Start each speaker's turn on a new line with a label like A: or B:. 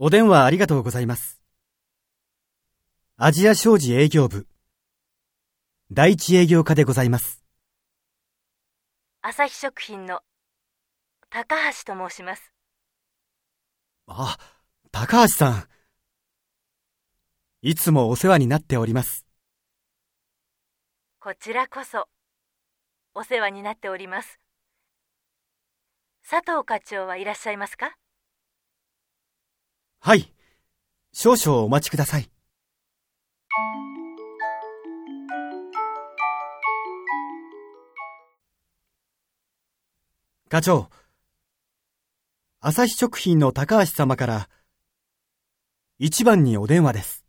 A: お電話ありがとうございます。アジア商事営業部、第一営業課でございます。
B: 朝日食品の高橋と申します。
A: あ、高橋さん。いつもお世話になっております。
B: こちらこそお世話になっております。佐藤課長はいらっしゃいますか？
A: はい。少々お待ちください。課長、朝日食品の高橋様から、一番にお電話です。